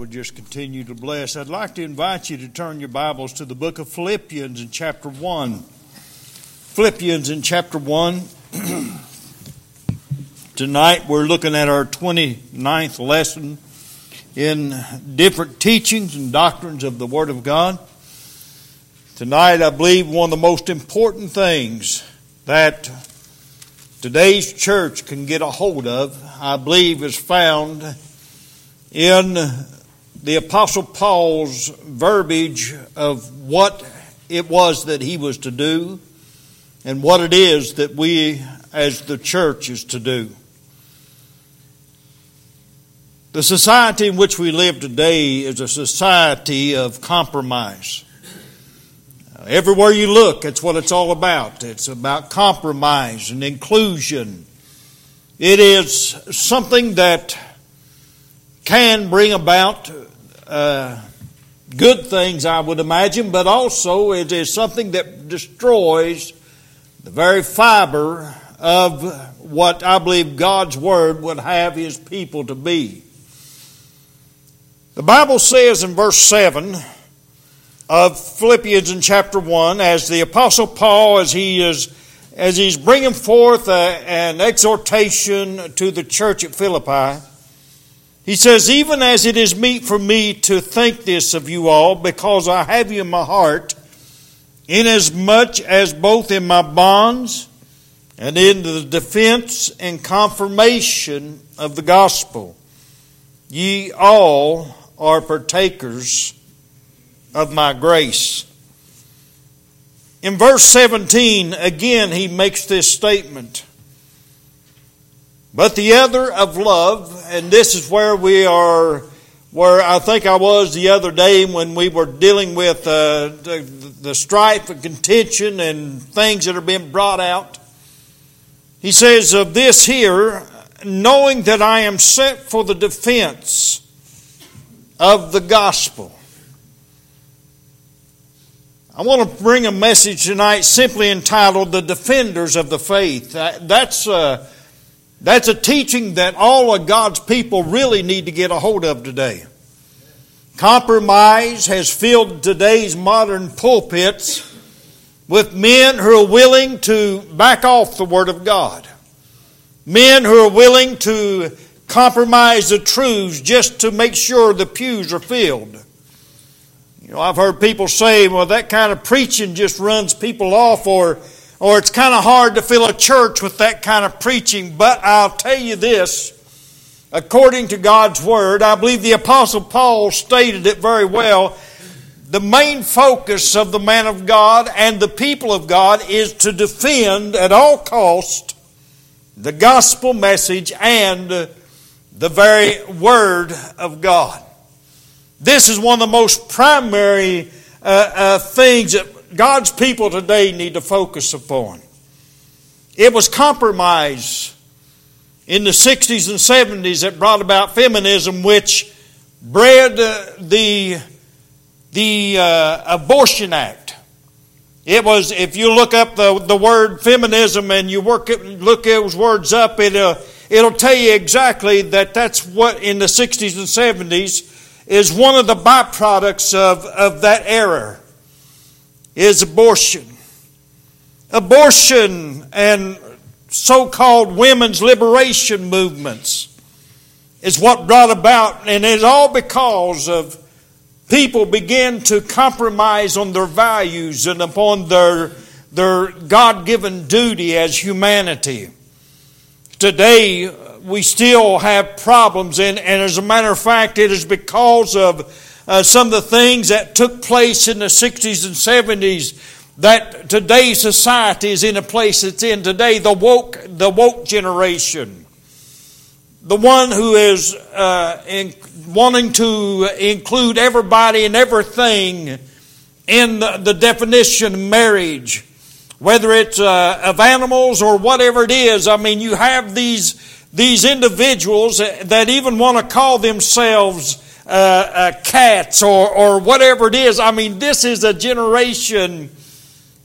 would just continue to bless. I'd like to invite you to turn your Bibles to the book of Philippians in chapter 1. Philippians in chapter 1. Tonight we're looking at our 29th lesson in different teachings and doctrines of the Word of God. Tonight, I believe one of the most important things that today's church can get a hold of, I believe, is found in the Apostle Paul's verbiage of what it was that he was to do and what it is that we as the church is to do. The society in which we live today is a society of compromise. Uh, everywhere you look, it's what it's all about. It's about compromise and inclusion. It is something that can bring about uh, good things, I would imagine, but also it is something that destroys the very fiber of what I believe God's Word would have His people to be. The Bible says in verse 7 of Philippians in chapter 1, as the Apostle Paul, as he is as he's bringing forth a, an exhortation to the church at Philippi, he says, Even as it is meet for me to think this of you all, because I have you in my heart, inasmuch as both in my bonds and in the defense and confirmation of the gospel, ye all are partakers of my grace. In verse 17, again, he makes this statement. But the other of love, and this is where we are, where I think I was the other day when we were dealing with uh, the, the strife and contention and things that are being brought out. He says, Of this here, knowing that I am sent for the defense of the gospel. I want to bring a message tonight simply entitled The Defenders of the Faith. That's. Uh, that's a teaching that all of God's people really need to get a hold of today. Compromise has filled today's modern pulpits with men who are willing to back off the Word of God. Men who are willing to compromise the truths just to make sure the pews are filled. You know, I've heard people say, well, that kind of preaching just runs people off or or it's kind of hard to fill a church with that kind of preaching. But I'll tell you this according to God's Word, I believe the Apostle Paul stated it very well. The main focus of the man of God and the people of God is to defend at all cost the gospel message and the very Word of God. This is one of the most primary uh, uh, things that God's people today need to focus upon. It was compromise in the 60s and 70s that brought about feminism, which bred uh, the, the uh, Abortion Act. It was, if you look up the, the word feminism and you work it, look those words up, it'll, it'll tell you exactly that that's what in the 60s and 70s is one of the byproducts of, of that era is abortion. Abortion and so called women's liberation movements is what brought about, and it's all because of people begin to compromise on their values and upon their, their God given duty as humanity. Today, we still have problems, and, and as a matter of fact, it is because of uh, some of the things that took place in the 60s and 70s that today's society is in a place it's in today the woke the woke generation. The one who is uh, in, wanting to include everybody and everything in the, the definition of marriage whether it's uh, of animals or whatever it is i mean you have these these individuals that even want to call themselves uh, uh, cats or, or whatever it is. I mean, this is a generation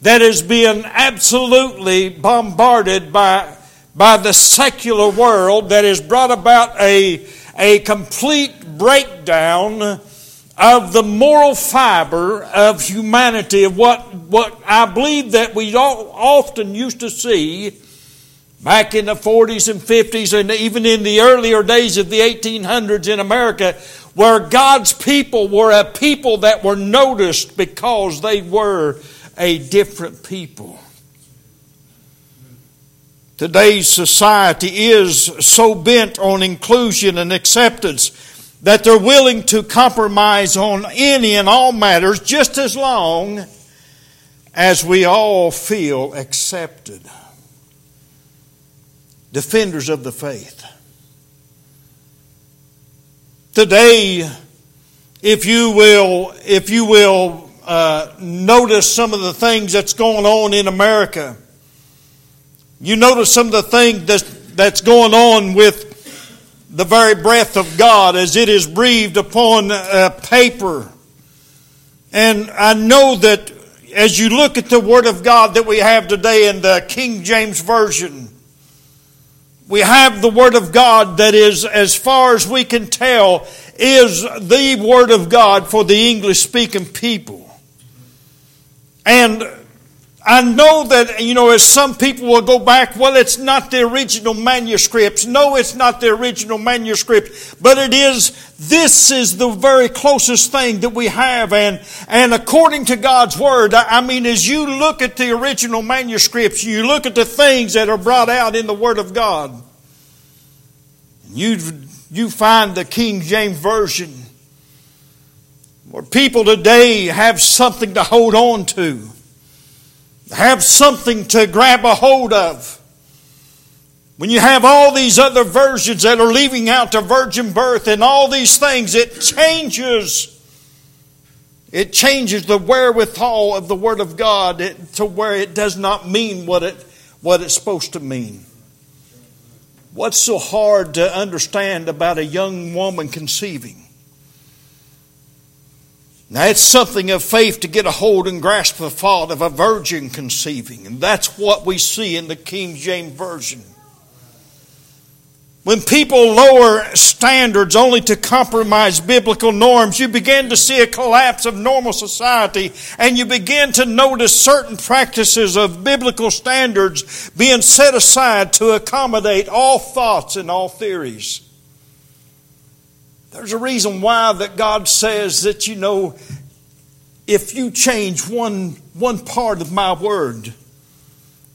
that is being absolutely bombarded by, by the secular world that has brought about a, a complete breakdown of the moral fiber of humanity, of what, what I believe that we often used to see back in the 40s and 50s and even in the earlier days of the 1800s in America, where God's people were a people that were noticed because they were a different people. Today's society is so bent on inclusion and acceptance that they're willing to compromise on any and all matters just as long as we all feel accepted. Defenders of the faith. Today, if you will, if you will uh, notice some of the things that's going on in America, you notice some of the things that's, that's going on with the very breath of God as it is breathed upon uh, paper. And I know that as you look at the Word of God that we have today in the King James Version, we have the Word of God that is, as far as we can tell, is the Word of God for the English speaking people. And I know that, you know, as some people will go back, well, it's not the original manuscripts. No, it's not the original manuscript, but it is, this is the very closest thing that we have. And, and according to God's Word, I mean, as you look at the original manuscripts, you look at the things that are brought out in the Word of God, you, you find the King James Version, where people today have something to hold on to have something to grab a hold of. When you have all these other versions that are leaving out the virgin birth and all these things, it changes. It changes the wherewithal of the Word of God to where it does not mean what, it, what it's supposed to mean. What's so hard to understand about a young woman conceiving? Now, it's something of faith to get a hold and grasp the thought of a virgin conceiving. And that's what we see in the King James Version. When people lower standards only to compromise biblical norms, you begin to see a collapse of normal society and you begin to notice certain practices of biblical standards being set aside to accommodate all thoughts and all theories. There's a reason why that God says that, you know, if you change one, one part of my word,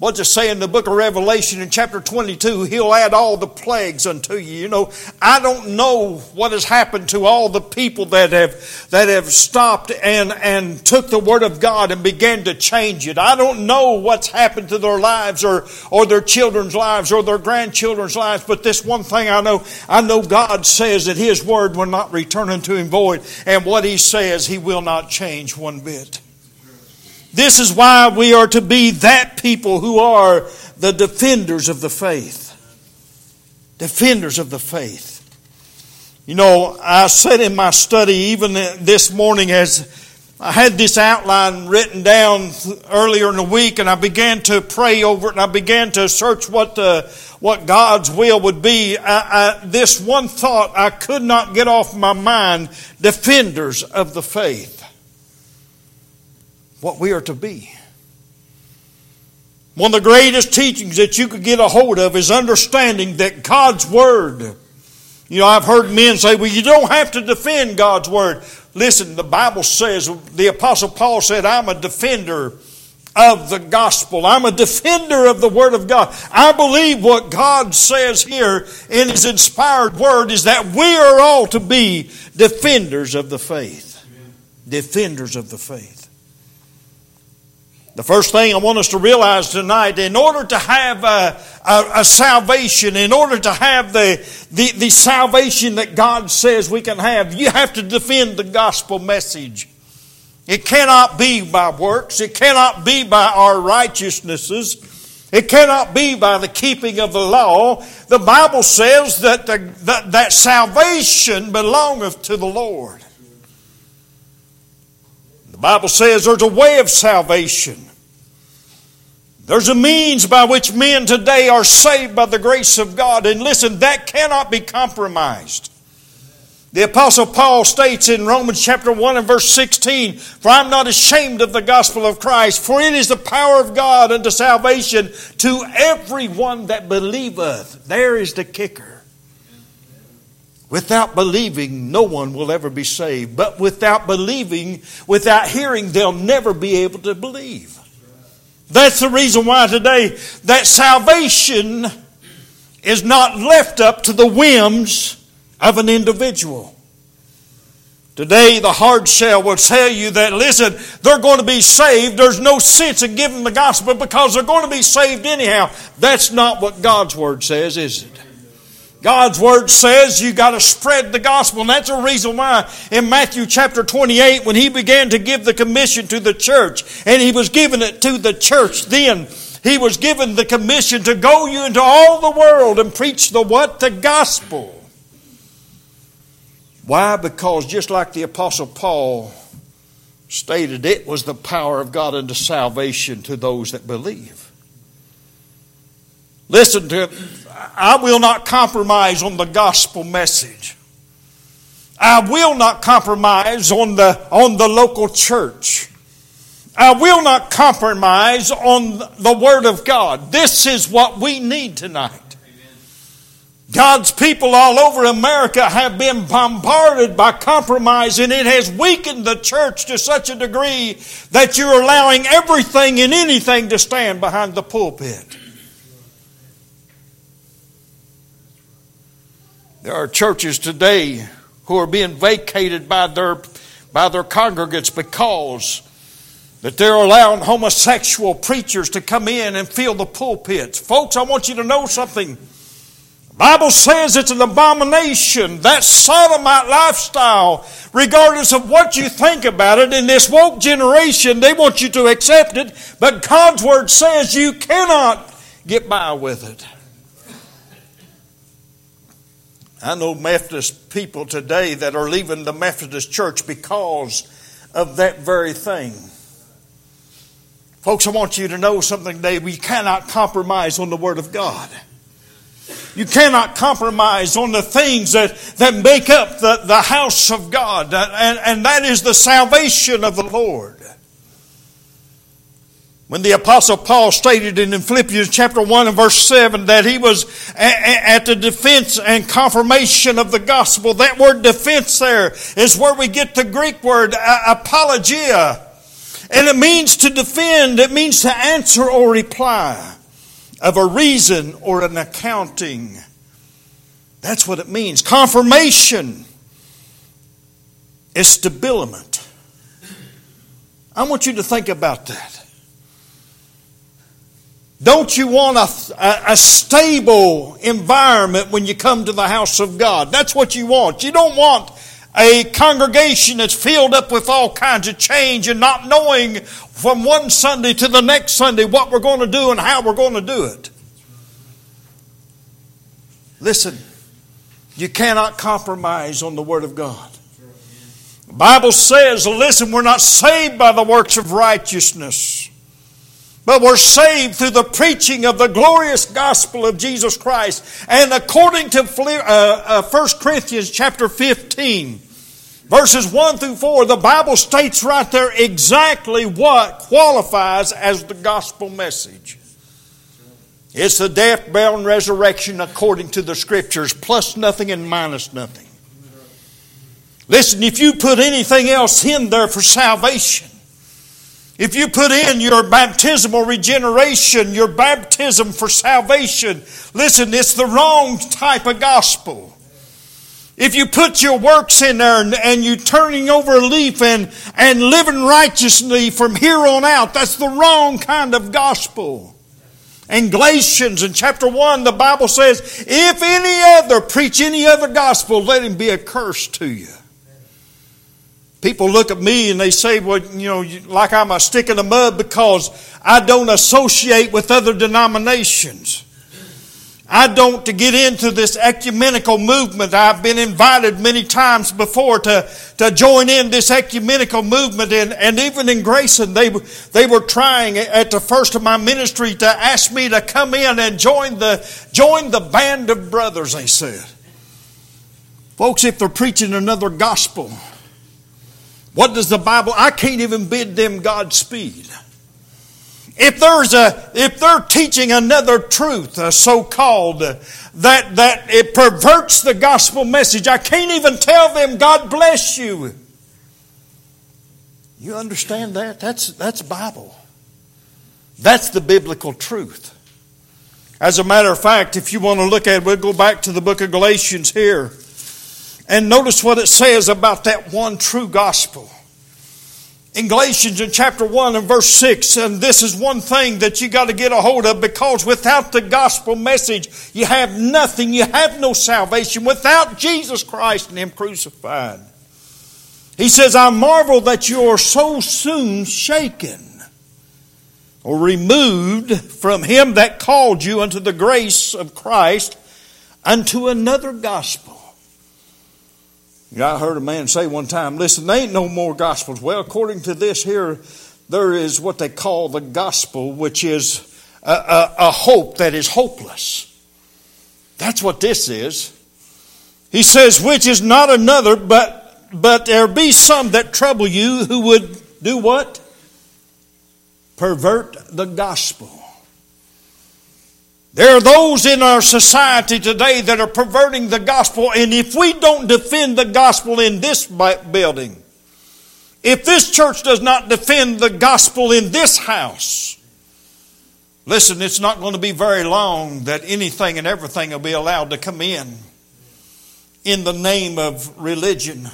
What's it say in the book of Revelation in chapter 22? He'll add all the plagues unto you. You know, I don't know what has happened to all the people that have, that have stopped and, and took the Word of God and began to change it. I don't know what's happened to their lives or, or their children's lives or their grandchildren's lives, but this one thing I know, I know God says that His Word will not return unto Him void, and what He says, He will not change one bit. This is why we are to be that people who are the defenders of the faith. Defenders of the faith. You know, I said in my study, even this morning, as I had this outline written down earlier in the week, and I began to pray over it, and I began to search what the, what God's will would be. I, I, this one thought I could not get off my mind: defenders of the faith what we are to be. One of the greatest teachings that you could get a hold of is understanding that God's Word. You know, I've heard men say, well, you don't have to defend God's Word. Listen, the Bible says, the Apostle Paul said, I'm a defender of the gospel. I'm a defender of the Word of God. I believe what God says here in His inspired Word is that we are all to be defenders of the faith. Defenders of the faith. The first thing I want us to realize tonight, in order to have a, a, a, salvation, in order to have the, the, the salvation that God says we can have, you have to defend the gospel message. It cannot be by works. It cannot be by our righteousnesses. It cannot be by the keeping of the law. The Bible says that, the, that, that salvation belongeth to the Lord. Bible says there's a way of salvation. There's a means by which men today are saved by the grace of God. And listen, that cannot be compromised. The apostle Paul states in Romans chapter 1 and verse 16, For I'm not ashamed of the gospel of Christ, for it is the power of God unto salvation to everyone that believeth. There is the kicker. Without believing, no one will ever be saved. But without believing, without hearing, they'll never be able to believe. That's the reason why today that salvation is not left up to the whims of an individual. Today, the hard shell will tell you that, listen, they're going to be saved. There's no sense in giving the gospel because they're going to be saved anyhow. That's not what God's Word says, is it? God's Word says you got to spread the gospel. And that's the reason why in Matthew chapter 28, when He began to give the commission to the church, and He was giving it to the church then, He was given the commission to go you into all the world and preach the what? The gospel. Why? Because just like the Apostle Paul stated, it was the power of God unto salvation to those that believe. Listen to it. I will not compromise on the gospel message. I will not compromise on the, on the local church. I will not compromise on the Word of God. This is what we need tonight. God's people all over America have been bombarded by compromise, and it has weakened the church to such a degree that you're allowing everything and anything to stand behind the pulpit. There are churches today who are being vacated by their, by their congregants because that they're allowing homosexual preachers to come in and fill the pulpits. Folks, I want you to know something. The Bible says it's an abomination. That sodomite lifestyle, regardless of what you think about it, in this woke generation, they want you to accept it, but God's Word says you cannot get by with it. I know Methodist people today that are leaving the Methodist church because of that very thing. Folks, I want you to know something today. We cannot compromise on the Word of God. You cannot compromise on the things that, that make up the, the house of God, and, and that is the salvation of the Lord. When the Apostle Paul stated in Philippians chapter 1 and verse 7 that he was at the defense and confirmation of the gospel, that word defense there is where we get the Greek word apologia. And it means to defend, it means to answer or reply of a reason or an accounting. That's what it means. Confirmation is stabiliment. I want you to think about that. Don't you want a, a, a, stable environment when you come to the house of God? That's what you want. You don't want a congregation that's filled up with all kinds of change and not knowing from one Sunday to the next Sunday what we're going to do and how we're going to do it. Listen, you cannot compromise on the Word of God. The Bible says, listen, we're not saved by the works of righteousness. But we're saved through the preaching of the glorious gospel of Jesus Christ. And according to 1 uh, uh, Corinthians chapter 15, verses 1 through 4, the Bible states right there exactly what qualifies as the gospel message. It's the death, burial, and resurrection according to the scriptures, plus nothing and minus nothing. Listen, if you put anything else in there for salvation, if you put in your baptismal regeneration, your baptism for salvation, listen, it's the wrong type of gospel. If you put your works in there and, and you turning over a leaf and, and living righteously from here on out, that's the wrong kind of gospel. And Galatians in chapter 1, the Bible says, if any other preach any other gospel, let him be a curse to you. People look at me and they say, well, you know, like I'm a stick in the mud because I don't associate with other denominations. I don't to get into this ecumenical movement. I've been invited many times before to, to join in this ecumenical movement and, and even in Grayson, they, they were trying at the first of my ministry to ask me to come in and join the, join the band of brothers, they said. Folks, if they're preaching another gospel, what does the Bible? I can't even bid them Godspeed. If there's a, if they're teaching another truth, a so-called, that, that it perverts the gospel message, I can't even tell them, God bless you. You understand that? That's, that's Bible. That's the biblical truth. As a matter of fact, if you want to look at it, we'll go back to the book of Galatians here. And notice what it says about that one true gospel. In Galatians in chapter 1 and verse 6, and this is one thing that you got to get a hold of because without the gospel message, you have nothing. You have no salvation without Jesus Christ and Him crucified. He says, I marvel that you are so soon shaken or removed from Him that called you unto the grace of Christ unto another gospel you know, I heard a man say one time, listen, there ain't no more gospels. Well, according to this here, there is what they call the gospel, which is a, a, a hope that is hopeless. That's what this is. He says, which is not another, but, but there be some that trouble you who would do what? Pervert the gospel. There are those in our society today that are perverting the gospel, and if we don't defend the gospel in this building, if this church does not defend the gospel in this house, listen, it's not going to be very long that anything and everything will be allowed to come in in the name of religion.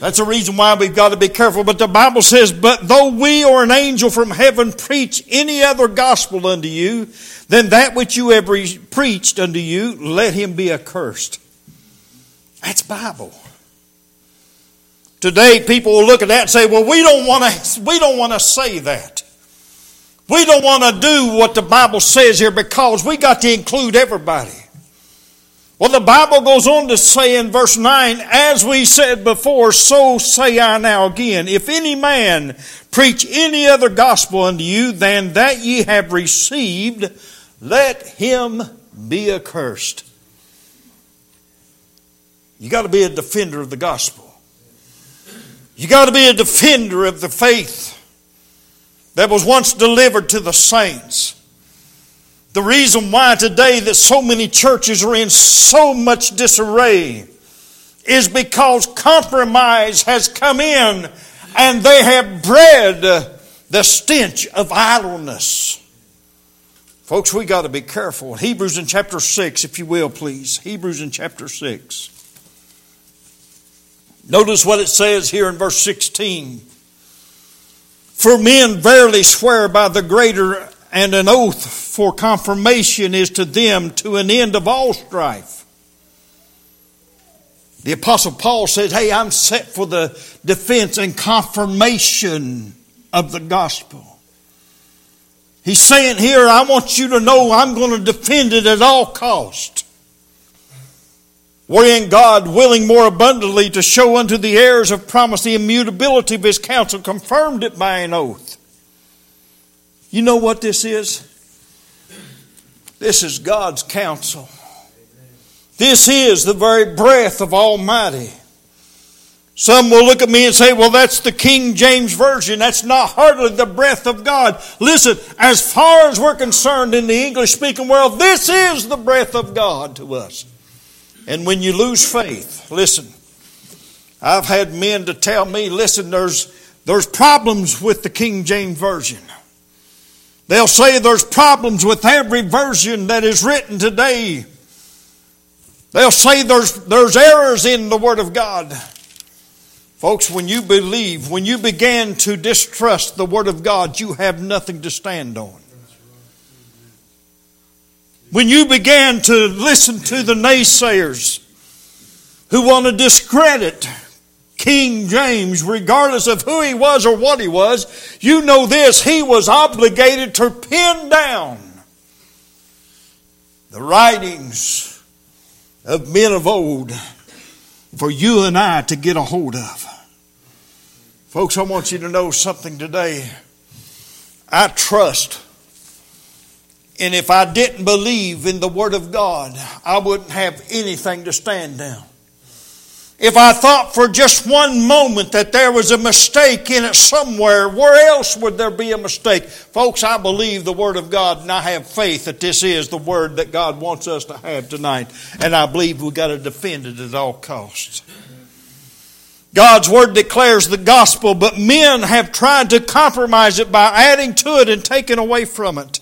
That's a reason why we've got to be careful. But the Bible says, But though we or an angel from heaven preach any other gospel unto you than that which you have preached unto you, let him be accursed. That's Bible. Today, people will look at that and say, Well, we don't want to, we don't want to say that. We don't want to do what the Bible says here because we got to include everybody. Well, the Bible goes on to say in verse 9, as we said before, so say I now again. If any man preach any other gospel unto you than that ye have received, let him be accursed. You got to be a defender of the gospel. You got to be a defender of the faith that was once delivered to the saints. The reason why today that so many churches are in so much disarray is because compromise has come in and they have bred the stench of idleness. Folks, we got to be careful. Hebrews in chapter 6, if you will, please. Hebrews in chapter 6. Notice what it says here in verse 16. For men verily swear by the greater and an oath for confirmation is to them to an end of all strife. The Apostle Paul says, Hey, I'm set for the defense and confirmation of the gospel. He's saying here, I want you to know I'm going to defend it at all cost. Wherein God, willing more abundantly to show unto the heirs of promise the immutability of his counsel, confirmed it by an oath you know what this is? This is God's counsel. This is the very breath of Almighty. Some will look at me and say, well, that's the King James Version. That's not hardly the breath of God. Listen, as far as we're concerned in the English speaking world, this is the breath of God to us. And when you lose faith, listen, I've had men to tell me, listen, there's, there's problems with the King James Version. They'll say there's problems with every version that is written today. They'll say there's, there's errors in the Word of God. Folks, when you believe, when you begin to distrust the Word of God, you have nothing to stand on. When you begin to listen to the naysayers who want to discredit King James, regardless of who he was or what he was, you know this, he was obligated to pin down the writings of men of old for you and I to get a hold of. Folks, I want you to know something today. I trust And if I didn't believe in the Word of God, I wouldn't have anything to stand down. If I thought for just one moment that there was a mistake in it somewhere, where else would there be a mistake? Folks, I believe the Word of God and I have faith that this is the Word that God wants us to have tonight. And I believe we've got to defend it at all costs. God's Word declares the gospel, but men have tried to compromise it by adding to it and taking away from it.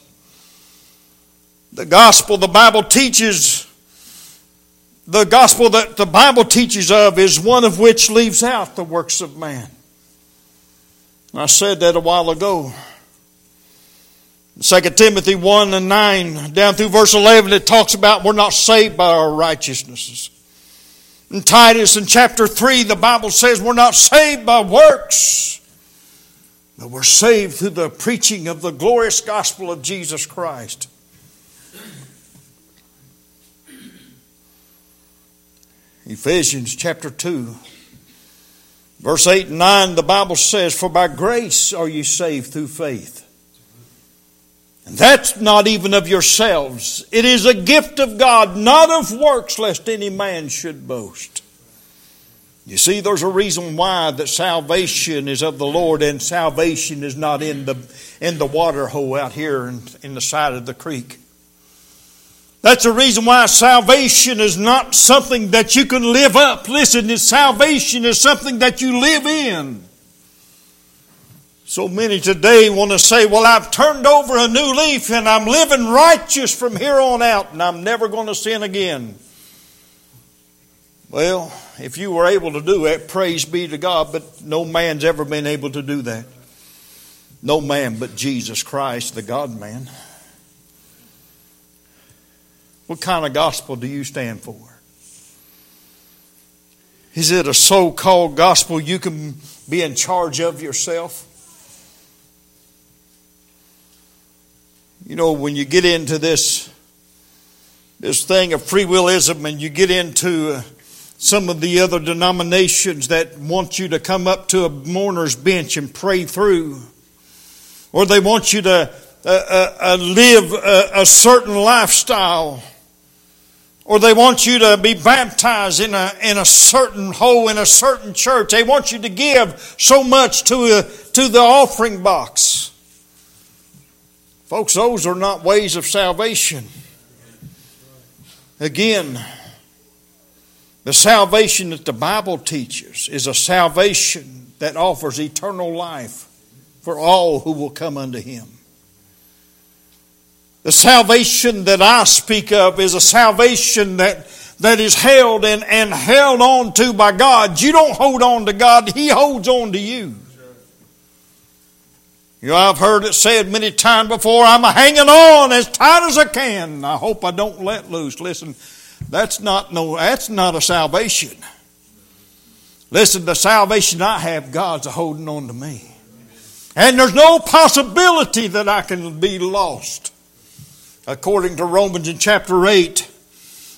The gospel, the Bible teaches the gospel that the Bible teaches of is one of which leaves out the works of man. I said that a while ago. 2 Timothy 1 and 9, down through verse 11, it talks about we're not saved by our righteousnesses. In Titus in chapter 3, the Bible says we're not saved by works, but we're saved through the preaching of the glorious gospel of Jesus Christ. Ephesians chapter 2, verse 8 and 9, the Bible says, For by grace are you saved through faith. And that's not even of yourselves. It is a gift of God, not of works, lest any man should boast. You see, there's a reason why that salvation is of the Lord and salvation is not in the, in the water hole out here in, in the side of the creek. That's the reason why salvation is not something that you can live up. Listen, salvation is something that you live in. So many today want to say, Well, I've turned over a new leaf and I'm living righteous from here on out and I'm never going to sin again. Well, if you were able to do that, praise be to God, but no man's ever been able to do that. No man but Jesus Christ, the God man. What kind of gospel do you stand for? Is it a so called gospel you can be in charge of yourself? You know, when you get into this, this thing of free willism and you get into uh, some of the other denominations that want you to come up to a mourner's bench and pray through, or they want you to uh, uh, uh live a, a certain lifestyle or they want you to be baptized in a, in a certain hole in a certain church. They want you to give so much to, a, to the offering box. Folks, those are not ways of salvation. Again, the salvation that the Bible teaches is a salvation that offers eternal life for all who will come unto Him. The salvation that I speak of is a salvation that, that is held and, and held on to by God. You don't hold on to God, He holds on to you. You know, I've heard it said many times before, I'm hanging on as tight as I can. I hope I don't let loose. Listen, that's not no that's not a salvation. Listen, the salvation I have, God's holding on to me. And there's no possibility that I can be lost according to Romans in chapter 8.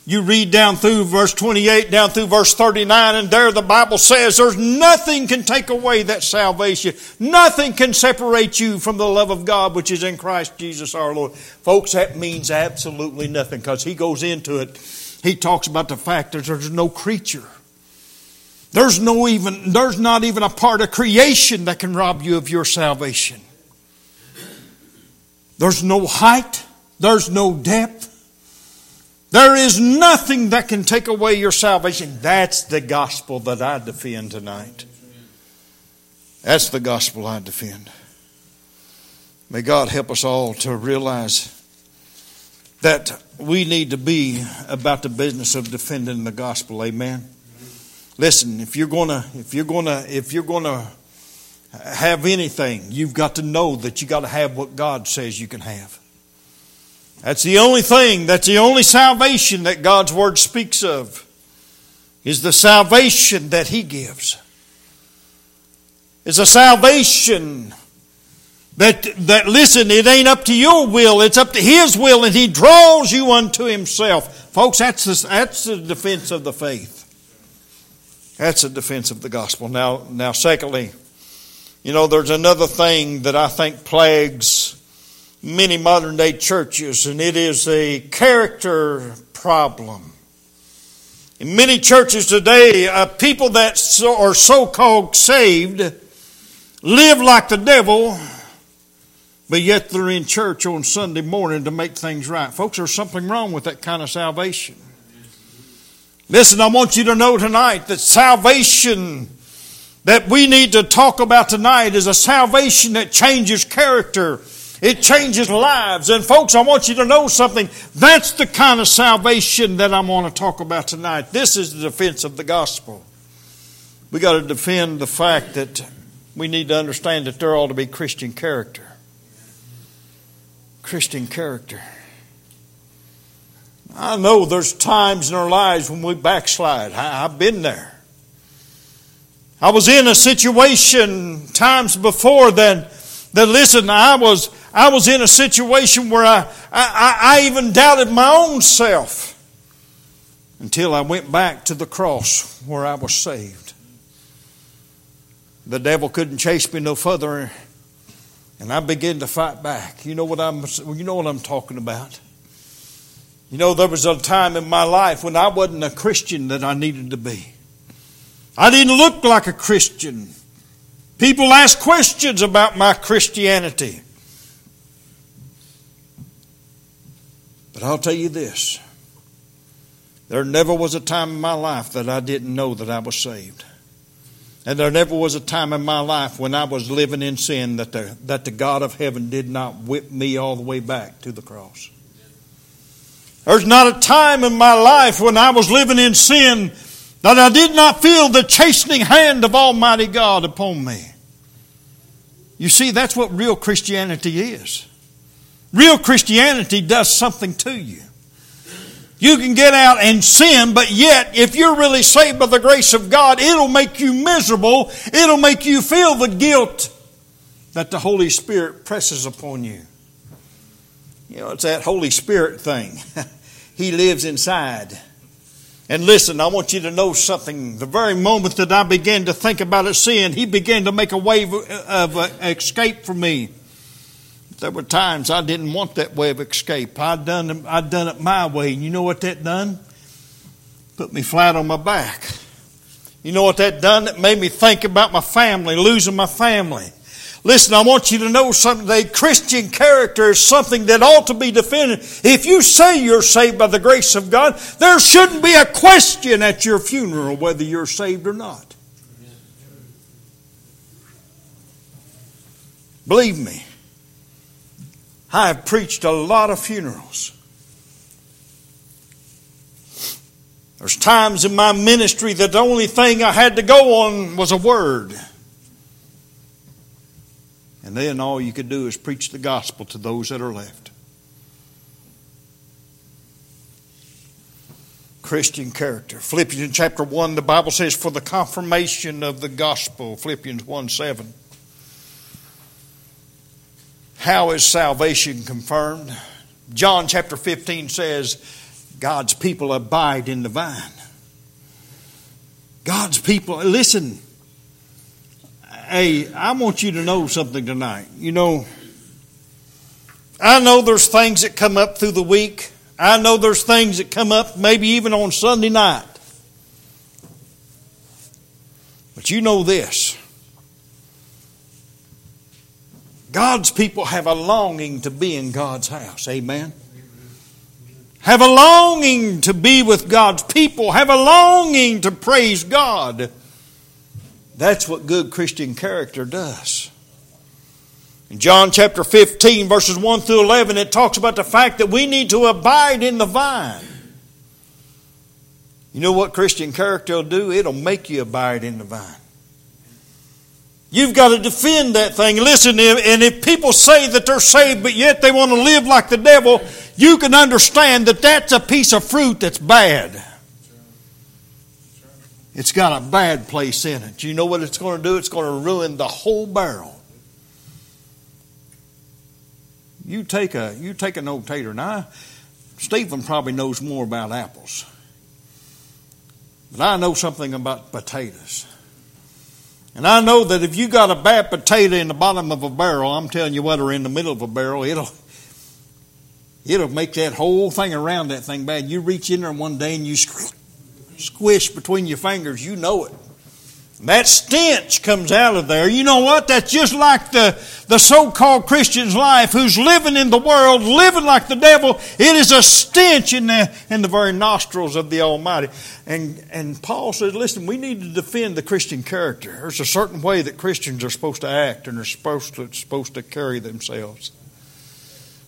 You read down through verse 28, down through verse 39, and there the Bible says there's nothing can take away that salvation. Nothing can separate you from the love of God which is in Christ Jesus our Lord. Folks, that means absolutely nothing because he goes into it. He talks about the fact that there's no creature. There's no even, there's not even a part of creation that can rob you of your salvation. There's no height. There's no depth. There is nothing that can take away your salvation. That's the gospel that I defend tonight. That's the gospel I defend. May God help us all to realize that we need to be about the business of defending the gospel. Amen. Listen, if you're gonna, if you're gonna, if you're gonna have anything, you've got to know that you got to have what God says you can have. That's the only thing, that's the only salvation that God's Word speaks of, is the salvation that He gives. It's a salvation that, that, listen, it ain't up to your will, it's up to His will, and He draws you unto Himself. Folks, that's the, that's the defense of the faith. That's the defense of the gospel. Now, now, secondly, you know, there's another thing that I think plagues many modern day churches, and it is a character problem. In many churches today, uh, people that so, are so called saved live like the devil, but yet they're in church on Sunday morning to make things right. Folks, there's something wrong with that kind of salvation. Listen, I want you to know tonight that salvation that we need to talk about tonight is a salvation that changes character. It changes lives. And folks, I want you to know something. That's the kind of salvation that I'm going to talk about tonight. This is the defense of the gospel. We got to defend the fact that we need to understand that there ought to be Christian character. Christian character. I know there's times in our lives when we backslide. I, have been there. I was in a situation times before that, that listen, I was, I was in a situation where I, I, I even doubted my own self until I went back to the cross where I was saved. The devil couldn't chase me no further, and I began to fight back. You know what I'm, you know what I'm talking about. You know, there was a time in my life when I wasn't a Christian that I needed to be. I didn't look like a Christian. People asked questions about my Christianity. But I'll tell you this there never was a time in my life that I didn't know that I was saved. And there never was a time in my life when I was living in sin that the, that the God of heaven did not whip me all the way back to the cross. There's not a time in my life when I was living in sin that I did not feel the chastening hand of Almighty God upon me. You see, that's what real Christianity is. Real Christianity does something to you. You can get out and sin, but yet, if you're really saved by the grace of God, it'll make you miserable. It'll make you feel the guilt that the Holy Spirit presses upon you. You know, it's that Holy Spirit thing. He lives inside. And listen, I want you to know something. The very moment that I began to think about a sin, He began to make a way of uh, escape for me. There were times I didn't want that way of escape. I'd done, I'd done it my way. And you know what that done? Put me flat on my back. You know what that done? It made me think about my family, losing my family. Listen, I want you to know something today. Christian character is something that ought to be defended. If you say you're saved by the grace of God, there shouldn't be a question at your funeral whether you're saved or not. Believe me, I have preached a lot of funerals. There's times in my ministry that the only thing I had to go on was a word. And then all you could do is preach the gospel to those that are left. Christian character. Philippians chapter 1, the Bible says, For the confirmation of the gospel, Philippians 1 7. How is salvation confirmed? John chapter 15 says, God's people abide in the vine. God's people, listen, hey, I want you to know something tonight. You know, I know there's things that come up through the week. I know there's things that come up maybe even on Sunday night. But you know this God's people have a longing to be in God's house. Amen. Have a longing to be with God's people. Have a longing to praise God. That's what good Christian character does. In John chapter 15, verses 1 through 11, it talks about the fact that we need to abide in the vine. You know what Christian character will do? It'll make you abide in the vine. You've got to defend that thing. Listen, and if people say that they're saved, but yet they want to live like the devil, you can understand that that's a piece of fruit that's bad. It's got a bad place in it. You know what it's going to do? It's going to ruin the whole barrel. You take a you take an old tater. Now, Stephen probably knows more about apples, but I know something about potatoes. And I know that if you got a bad potato in the bottom of a barrel, I'm telling you what, or in the middle of a barrel, it'll it'll make that whole thing around that thing bad. You reach in there one day and you squish between your fingers, you know it. That stench comes out of there. You know what? That's just like the, the so-called Christian's life who's living in the world, living like the devil. It is a stench in the, in the very nostrils of the Almighty. And, and Paul says, listen, we need to defend the Christian character. There's a certain way that Christians are supposed to act and are supposed to, supposed to carry themselves.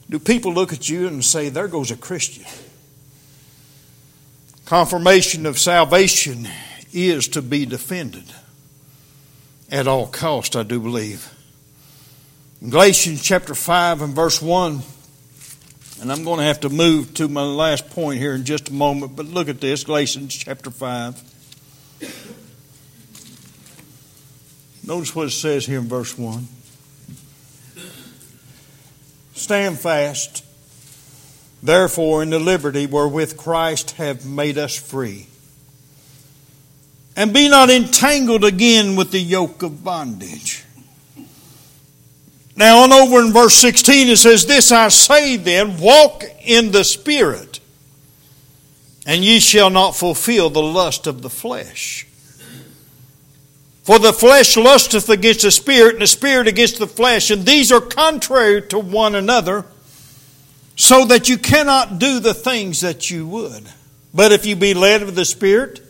Do people look at you and say, there goes a Christian? Confirmation of salvation is to be defended at all cost, I do believe. In Galatians chapter 5 and verse 1, and I'm going to have to move to my last point here in just a moment, but look at this Galatians chapter 5. Notice what it says here in verse 1. Stand fast, therefore, in the liberty wherewith Christ hath made us free and be not entangled again with the yoke of bondage. Now, on over in verse 16, it says, This I say then, walk in the Spirit, and ye shall not fulfill the lust of the flesh. For the flesh lusteth against the Spirit, and the Spirit against the flesh, and these are contrary to one another, so that you cannot do the things that you would. But if you be led of the Spirit,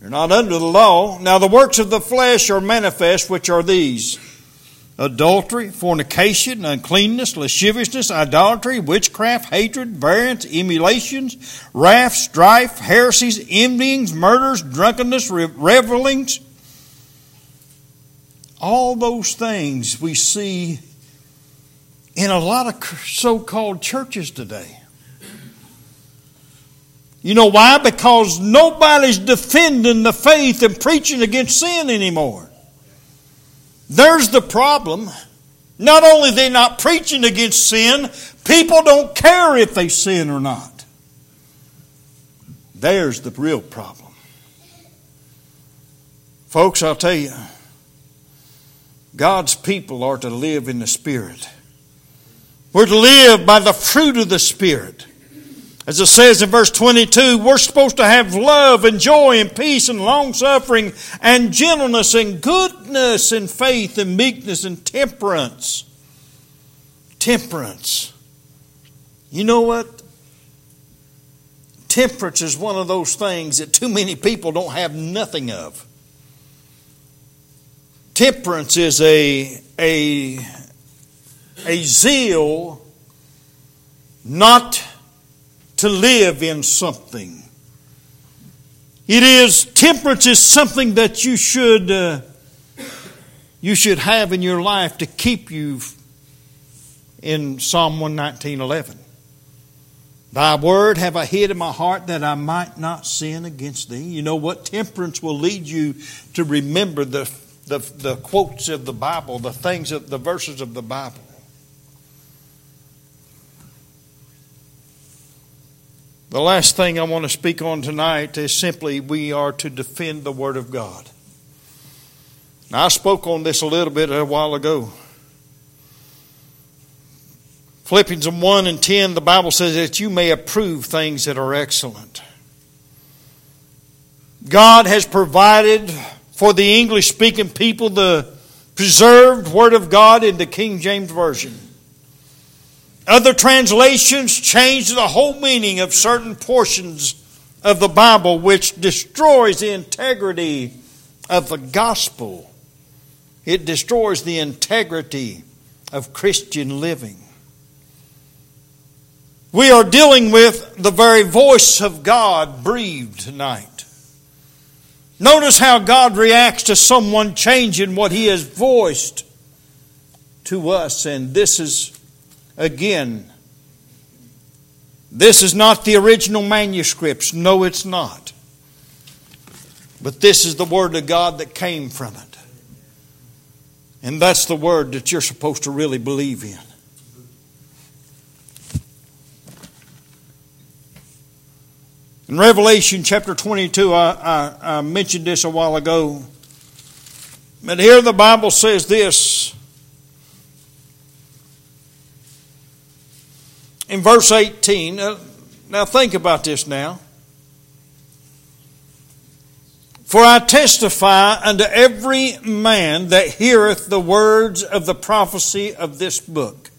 you're not under the law. Now the works of the flesh are manifest, which are these adultery, fornication, uncleanness, lasciviousness, idolatry, witchcraft, hatred, variance, emulations, wrath, strife, heresies, envyings, murders, drunkenness, revelings. All those things we see in a lot of so called churches today. You know why? Because nobody's defending the faith and preaching against sin anymore. There's the problem. Not only they not preaching against sin, people don't care if they sin or not. There's the real problem. Folks, I'll tell you, God's people are to live in the Spirit. We're to live by the fruit of the Spirit. As it says in verse 22, we're supposed to have love and joy and peace and long suffering and gentleness and goodness and faith and meekness and temperance. Temperance. You know what? Temperance is one of those things that too many people don't have nothing of. Temperance is a, a, a zeal not to live in something. It is temperance is something that you should uh, you should have in your life to keep you in Psalm 119:11. Thy word have I hid in my heart that I might not sin against thee. You know what? Temperance will lead you to remember the, the, the quotes of the Bible, the things of the verses of the Bible. The last thing I want to speak on tonight is simply we are to defend the Word of God. Now, I spoke on this a little bit a while ago. Philippians 1 and 10, the Bible says that you may approve things that are excellent. God has provided for the English speaking people the preserved Word of God in the King James Version. Other translations change the whole meaning of certain portions of the Bible, which destroys the integrity of the gospel. It destroys the integrity of Christian living. We are dealing with the very voice of God breathed tonight. Notice how God reacts to someone changing what He has voiced to us, and this is Again, this is not the original manuscripts. No, it's not. But this is the Word of God that came from it. And that's the Word that you're supposed to really believe in. In Revelation chapter 22, I, I, I mentioned this a while ago. But here the Bible says this in verse 18. Uh, now think about this now. For I testify unto every man that heareth the words of the prophecy of this book.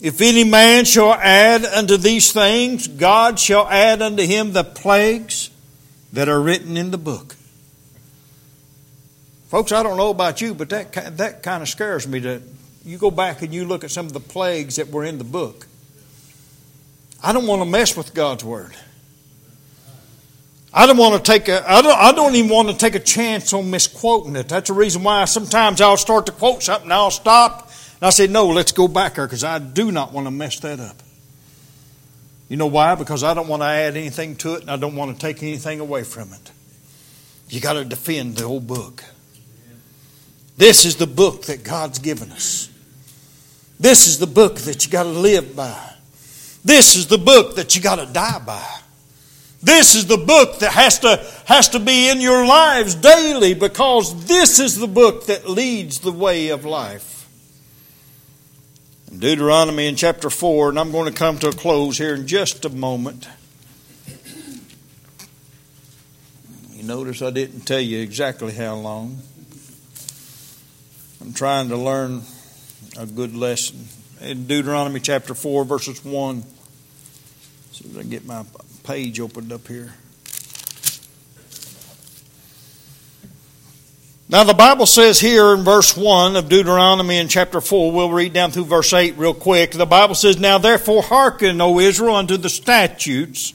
If any man shall add unto these things, God shall add unto him the plagues that are written in the book. Folks, I don't know about you, but that, that kind of scares me that you go back and you look at some of the plagues that were in the book. I don't want to mess with God's Word. I don't want to take a, I don't, I don't even want to take a chance on misquoting it. That's the reason why sometimes I'll start to quote something and I'll stop and I say, no, let's go back there because I do not want to mess that up. You know why? Because I don't want to add anything to it and I don't want to take anything away from it. You got to defend the whole book. This is the book that God's given us. This is the book that you got to live by. This is the book that you got to die by. This is the book that has to, has to be in your lives daily because this is the book that leads the way of life. Deuteronomy in chapter 4, and I'm going to come to a close here in just a moment. You notice I didn't tell you exactly how long. I'm trying to learn a good lesson. In Deuteronomy chapter 4, verses 1. See if I get my page opened up here. Now, the Bible says here in verse 1 of Deuteronomy in chapter 4, we'll read down through verse 8 real quick. The Bible says, Now therefore hearken, O Israel, unto the statutes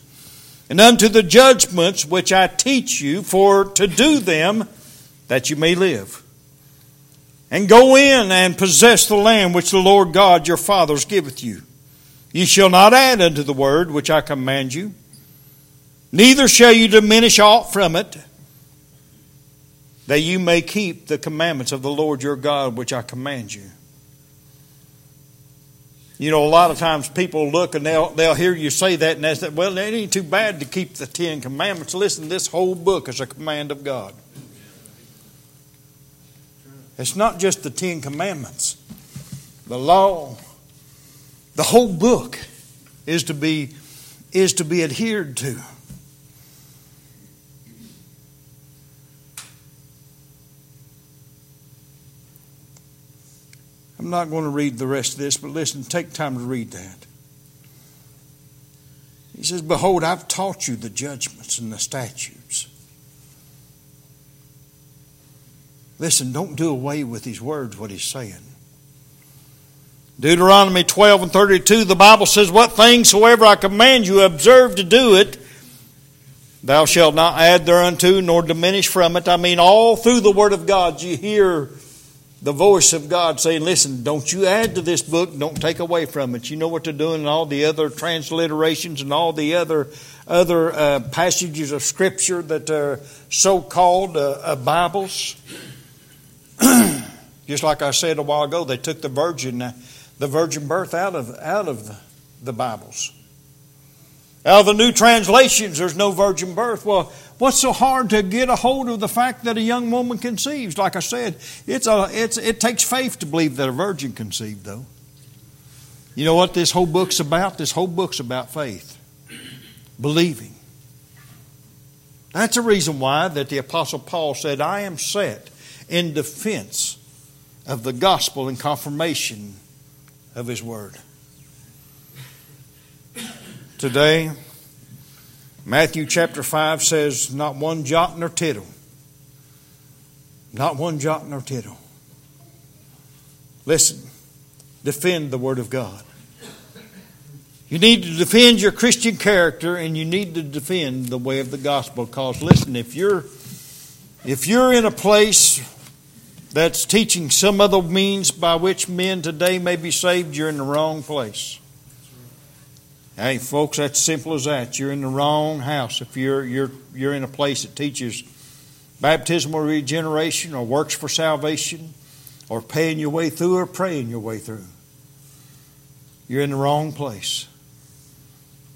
and unto the judgments which I teach you, for to do them that you may live. And go in and possess the land which the Lord God your fathers giveth you. Ye shall not add unto the word which I command you, neither shall you diminish aught from it, that you may keep the commandments of the Lord your God which I command you. You know, a lot of times people look and they'll, they'll hear you say that and they say, well, it ain't too bad to keep the Ten Commandments. Listen, this whole book is a command of God. It's not just the Ten Commandments, the law, the whole book is to be, is to be adhered to. I'm not going to read the rest of this, but listen, take time to read that. He says, Behold, I've taught you the judgments and the statutes. Listen, don't do away with these words, what he's saying. Deuteronomy 12 and 32, the Bible says, What things soever I command you, observe to do it. Thou shalt not add thereunto, nor diminish from it. I mean, all through the Word of God, you hear the voice of God saying, Listen, don't you add to this book, don't take away from it. You know what they're doing in all the other transliterations and all the other, other uh, passages of Scripture that are so called uh, uh, Bibles. Just like I said a while ago, they took the virgin uh, the virgin birth out of, out of the, Bibles. Out of the new translations, there's no virgin birth. Well, what's so hard to get a hold of the fact that a young woman conceives? Like I said, it's a, it's, it takes faith to believe that a virgin conceived, though. You know what this whole book's about? This whole book's about faith, believing. That's the reason why that the Apostle Paul said, I am set in defense of the gospel and confirmation of His Word. Today, Matthew chapter 5 says, Not one jot nor tittle. Not one jot nor tittle. Listen, defend the Word of God. You need to defend your Christian character and you need to defend the way of the gospel because listen, if you're if you're in a place that's teaching some other means by which men today may be saved, you're in the wrong place. Hey, folks, that's simple as that. You're in the wrong house if you're, you're, you're in a place that teaches baptismal regeneration or works for salvation or paying your way through or praying your way through. You're in the wrong place.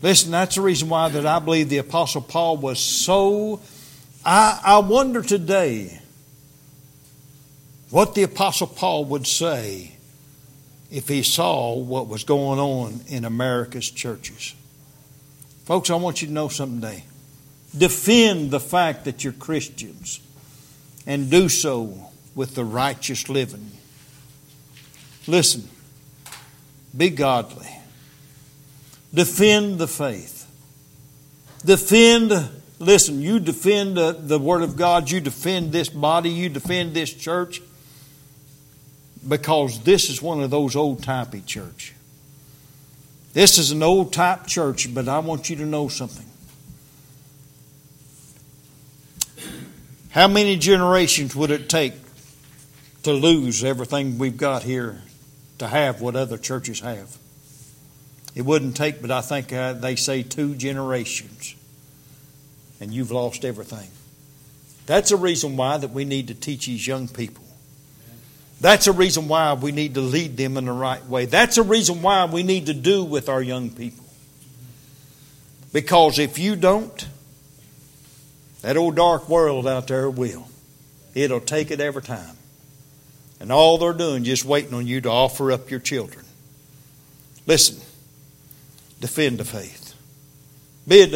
Listen, that's the reason why that I believe the Apostle Paul was so. I, I wonder today what the Apostle Paul would say if he saw what was going on in America's churches. Folks, I want you to know something today. Defend the fact that you're Christians and do so with the righteous living. Listen, be godly. Defend the faith. Defend, listen, you defend the, the Word of God, you defend this body, you defend this church, because this is one of those old typey church. This is an old type church, but I want you to know something. How many generations would it take to lose everything we've got here to have what other churches have? It wouldn't take, but I think uh, they say two generations, and you've lost everything. That's a reason why that we need to teach these young people. That's a reason why we need to lead them in the right way. That's a reason why we need to do with our young people. Because if you don't, that old dark world out there will. It'll take it every time. And all they're doing is just waiting on you to offer up your children. Listen, defend the faith. Be